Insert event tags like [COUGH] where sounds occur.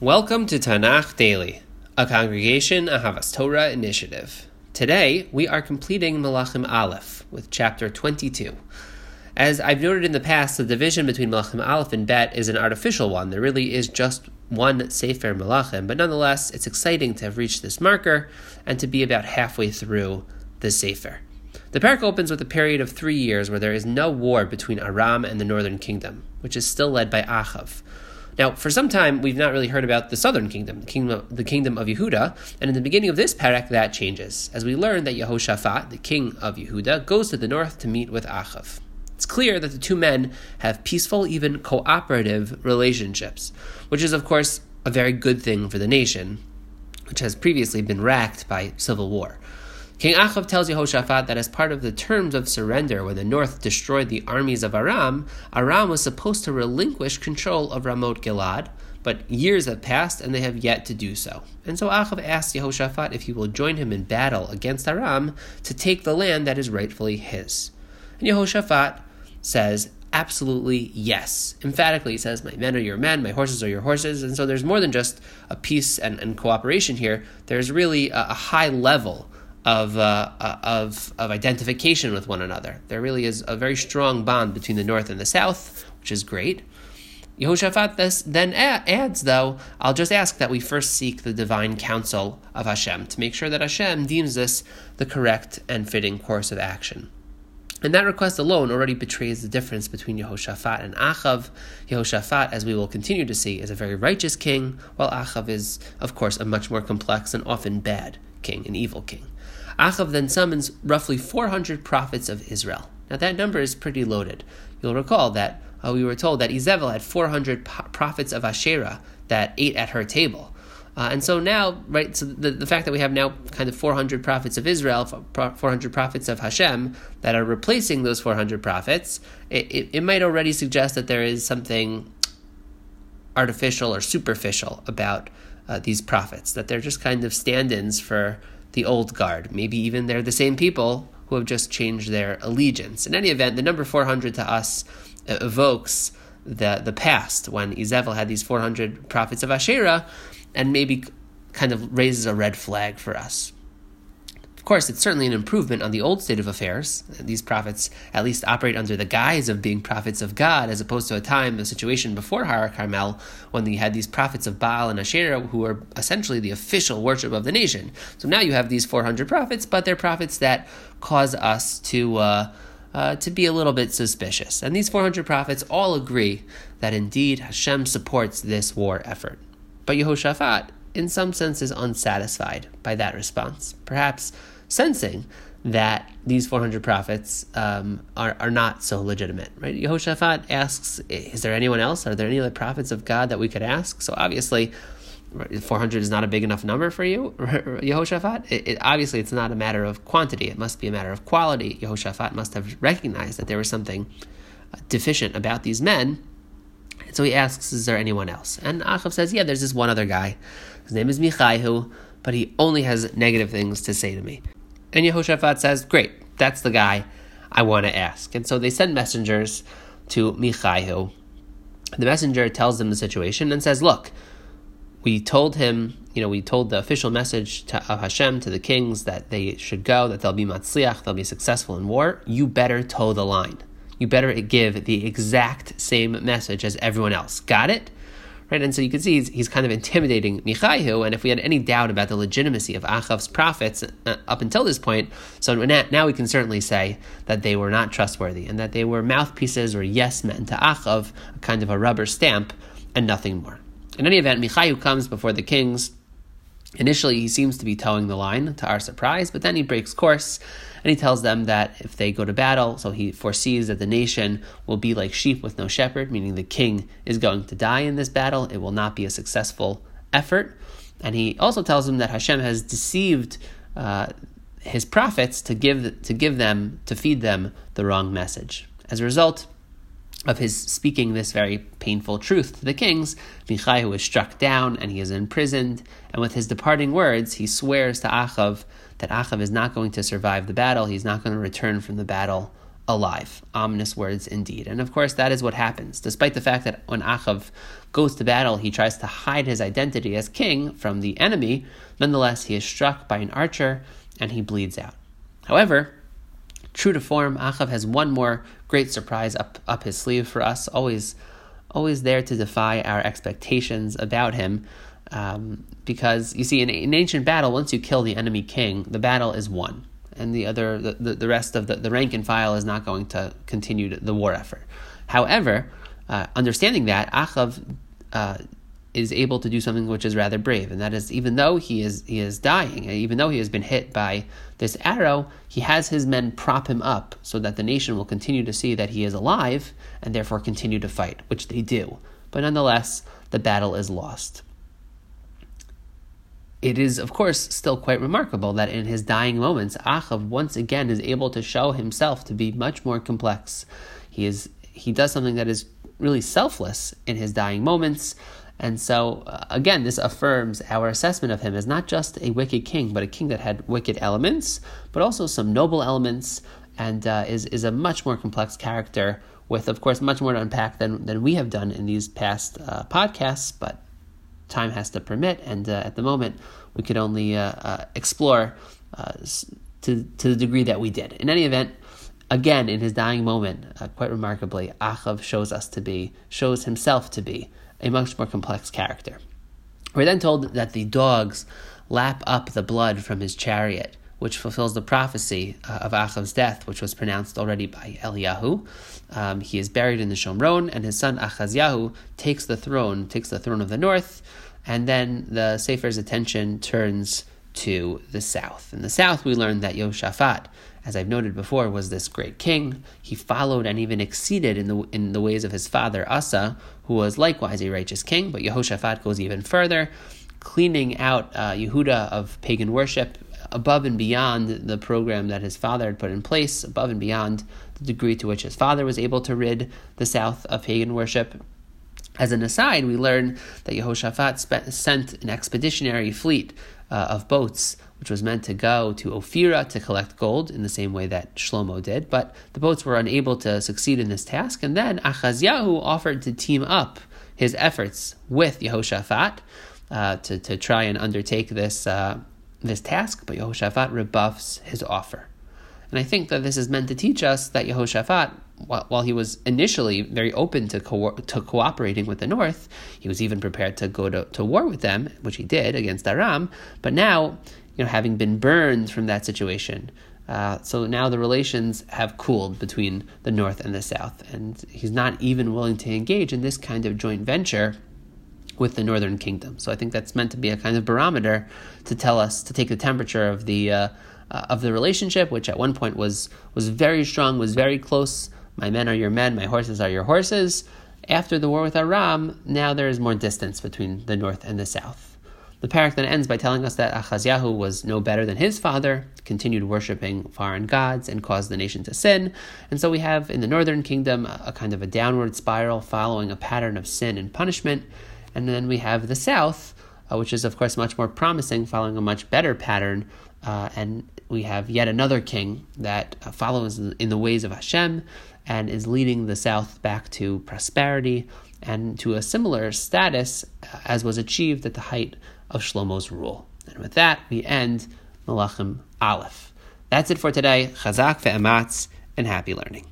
Welcome to Tanakh Daily, a congregation Ahavas Torah initiative. Today, we are completing Malachim Aleph with chapter 22. As I've noted in the past, the division between Malachim Aleph and Bet is an artificial one. There really is just one Sefer Malachim, but nonetheless, it's exciting to have reached this marker and to be about halfway through the Sefer. The parak opens with a period of three years where there is no war between Aram and the northern kingdom, which is still led by Achav. Now, for some time, we've not really heard about the southern kingdom, the kingdom, of, the kingdom of Yehuda, and in the beginning of this parak, that changes, as we learn that Yehoshaphat, the king of Yehuda, goes to the north to meet with Achav. It's clear that the two men have peaceful, even cooperative relationships, which is, of course, a very good thing for the nation, which has previously been racked by civil war. King Achav tells Yehoshaphat that as part of the terms of surrender when the north destroyed the armies of Aram, Aram was supposed to relinquish control of Ramot Gilad, but years have passed and they have yet to do so. And so Achav asks Yehoshaphat if he will join him in battle against Aram to take the land that is rightfully his. And Yehoshaphat says, absolutely yes. Emphatically, he says, My men are your men, my horses are your horses. And so there's more than just a peace and, and cooperation here. There's really a, a high level of, uh, uh, of, of identification with one another. There really is a very strong bond between the north and the south, which is great. Yehoshaphat this, then adds, though, I'll just ask that we first seek the divine counsel of Hashem to make sure that Hashem deems this the correct and fitting course of action. And that request alone already betrays the difference between Yehoshaphat and Achav. Yehoshaphat, as we will continue to see, is a very righteous king, while Achav is, of course, a much more complex and often bad king, an evil king. Achav then summons roughly 400 prophets of Israel. Now that number is pretty loaded. You'll recall that uh, we were told that Izebel had 400 prophets of Asherah that ate at her table. Uh, and so now, right, so the, the fact that we have now kind of 400 prophets of Israel, 400 prophets of Hashem that are replacing those 400 prophets, it, it, it might already suggest that there is something artificial or superficial about uh, these prophets, that they're just kind of stand ins for the old guard. Maybe even they're the same people who have just changed their allegiance. In any event, the number 400 to us uh, evokes the, the past when Izevel had these 400 prophets of Asherah and maybe kind of raises a red flag for us course, it's certainly an improvement on the old state of affairs. These prophets at least operate under the guise of being prophets of God, as opposed to a time, a situation before Har Carmel, when we had these prophets of Baal and Asherah who were essentially the official worship of the nation. So now you have these 400 prophets, but they're prophets that cause us to. Uh, uh, to be a little bit suspicious. And these 400 prophets all agree that indeed Hashem supports this war effort. But Yehoshaphat, in some senses, unsatisfied by that response. Perhaps sensing that these 400 prophets um, are, are not so legitimate, right? Yehoshaphat asks, is there anyone else? Are there any other prophets of God that we could ask? So obviously, 400 is not a big enough number for you, [LAUGHS] Yehoshaphat. It, it, obviously, it's not a matter of quantity. It must be a matter of quality. Yehoshaphat must have recognized that there was something uh, deficient about these men. So he asks, is there anyone else? And Achav says, yeah, there's this one other guy. His name is Michaihu, but he only has negative things to say to me. And Yehoshaphat says, Great, that's the guy I want to ask. And so they send messengers to Michaihu. The messenger tells them the situation and says, Look, we told him, you know, we told the official message to, of Hashem to the kings that they should go, that they'll be matzliach, they'll be successful in war. You better toe the line. You better give the exact same message as everyone else. Got it? right? And so you can see he's, he's kind of intimidating Michaihu. And if we had any doubt about the legitimacy of Achav's prophets uh, up until this point, so now we can certainly say that they were not trustworthy and that they were mouthpieces or yes men to Achav, a kind of a rubber stamp, and nothing more. In any event, Michaihu comes before the kings. Initially, he seems to be toeing the line, to our surprise, but then he breaks course and he tells them that if they go to battle, so he foresees that the nation will be like sheep with no shepherd, meaning the king is going to die in this battle. It will not be a successful effort. And he also tells them that Hashem has deceived uh, his prophets to give to give them to feed them the wrong message. As a result of his speaking this very painful truth to the kings, Michaihu is struck down and he is imprisoned. And with his departing words, he swears to Achav that Achav is not going to survive the battle. He's not going to return from the battle alive. Ominous words indeed. And of course, that is what happens. Despite the fact that when Achav goes to battle, he tries to hide his identity as king from the enemy, nonetheless, he is struck by an archer and he bleeds out. However, true to form, Achav has one more great surprise up, up his sleeve for us, always, always there to defy our expectations about him. Um, because you see, in, in ancient battle, once you kill the enemy king, the battle is won and the other the, the, the rest of the, the rank and file is not going to continue the war effort. However, uh, understanding that Achav uh, is able to do something which is rather brave, and that is even though he is he is dying, even though he has been hit by this arrow, he has his men prop him up so that the nation will continue to see that he is alive and therefore continue to fight, which they do. But nonetheless, the battle is lost it is, of course, still quite remarkable that in his dying moments, Achav once again is able to show himself to be much more complex. He is he does something that is really selfless in his dying moments. And so, uh, again, this affirms our assessment of him as not just a wicked king, but a king that had wicked elements, but also some noble elements, and uh, is, is a much more complex character with, of course, much more to unpack than, than we have done in these past uh, podcasts. But time has to permit, and uh, at the moment we could only uh, uh, explore to to the degree that we did. In any event, again in his dying moment, quite remarkably, Achav shows us to be shows himself to be a much more complex character. We're then told that the dogs lap up the blood from his chariot which fulfills the prophecy uh, of Achav's death, which was pronounced already by Eliyahu. Um, he is buried in the Shomron, and his son Achazyahu takes the throne, takes the throne of the north, and then the Sefer's attention turns to the south. In the south, we learn that Yoshaphat, as I've noted before, was this great king. He followed and even exceeded in the in the ways of his father Asa, who was likewise a righteous king. But Yehoshaphat goes even further, cleaning out uh, Yehuda of pagan worship above and beyond the program that his father had put in place, above and beyond the degree to which his father was able to rid the south of pagan worship. As an aside, we learn that Yehoshaphat spent, sent an expeditionary fleet uh, of boats, which was meant to go to Ophira to collect gold in the same way that Shlomo did, but the boats were unable to succeed in this task, and then Achazyahu offered to team up his efforts with Yehoshaphat uh, to, to try and undertake this uh, this task, but Yehoshaphat rebuffs his offer. And I think that this is meant to teach us that Yehoshaphat, while he was initially very open to, co- to cooperating with the north, he was even prepared to go to, to war with them, which he did against Aram. But now, you know, having been burned from that situation, uh, so now the relations have cooled between the north and the south, and he's not even willing to engage in this kind of joint venture with the northern kingdom. So I think that's meant to be a kind of barometer to tell us to take the temperature of the uh, uh, of the relationship, which at one point was was very strong, was very close. My men are your men, my horses are your horses. After the war with Aram, now there is more distance between the north and the south. The parak then ends by telling us that Achazyahu was no better than his father, continued worshipping foreign gods, and caused the nation to sin. And so we have in the northern kingdom a kind of a downward spiral following a pattern of sin and punishment. And then we have the south, uh, which is, of course, much more promising, following a much better pattern. Uh, and we have yet another king that uh, follows in the ways of Hashem and is leading the south back to prosperity and to a similar status uh, as was achieved at the height of Shlomo's rule. And with that, we end Malachim Aleph. That's it for today. Chazak ve'ematz and happy learning.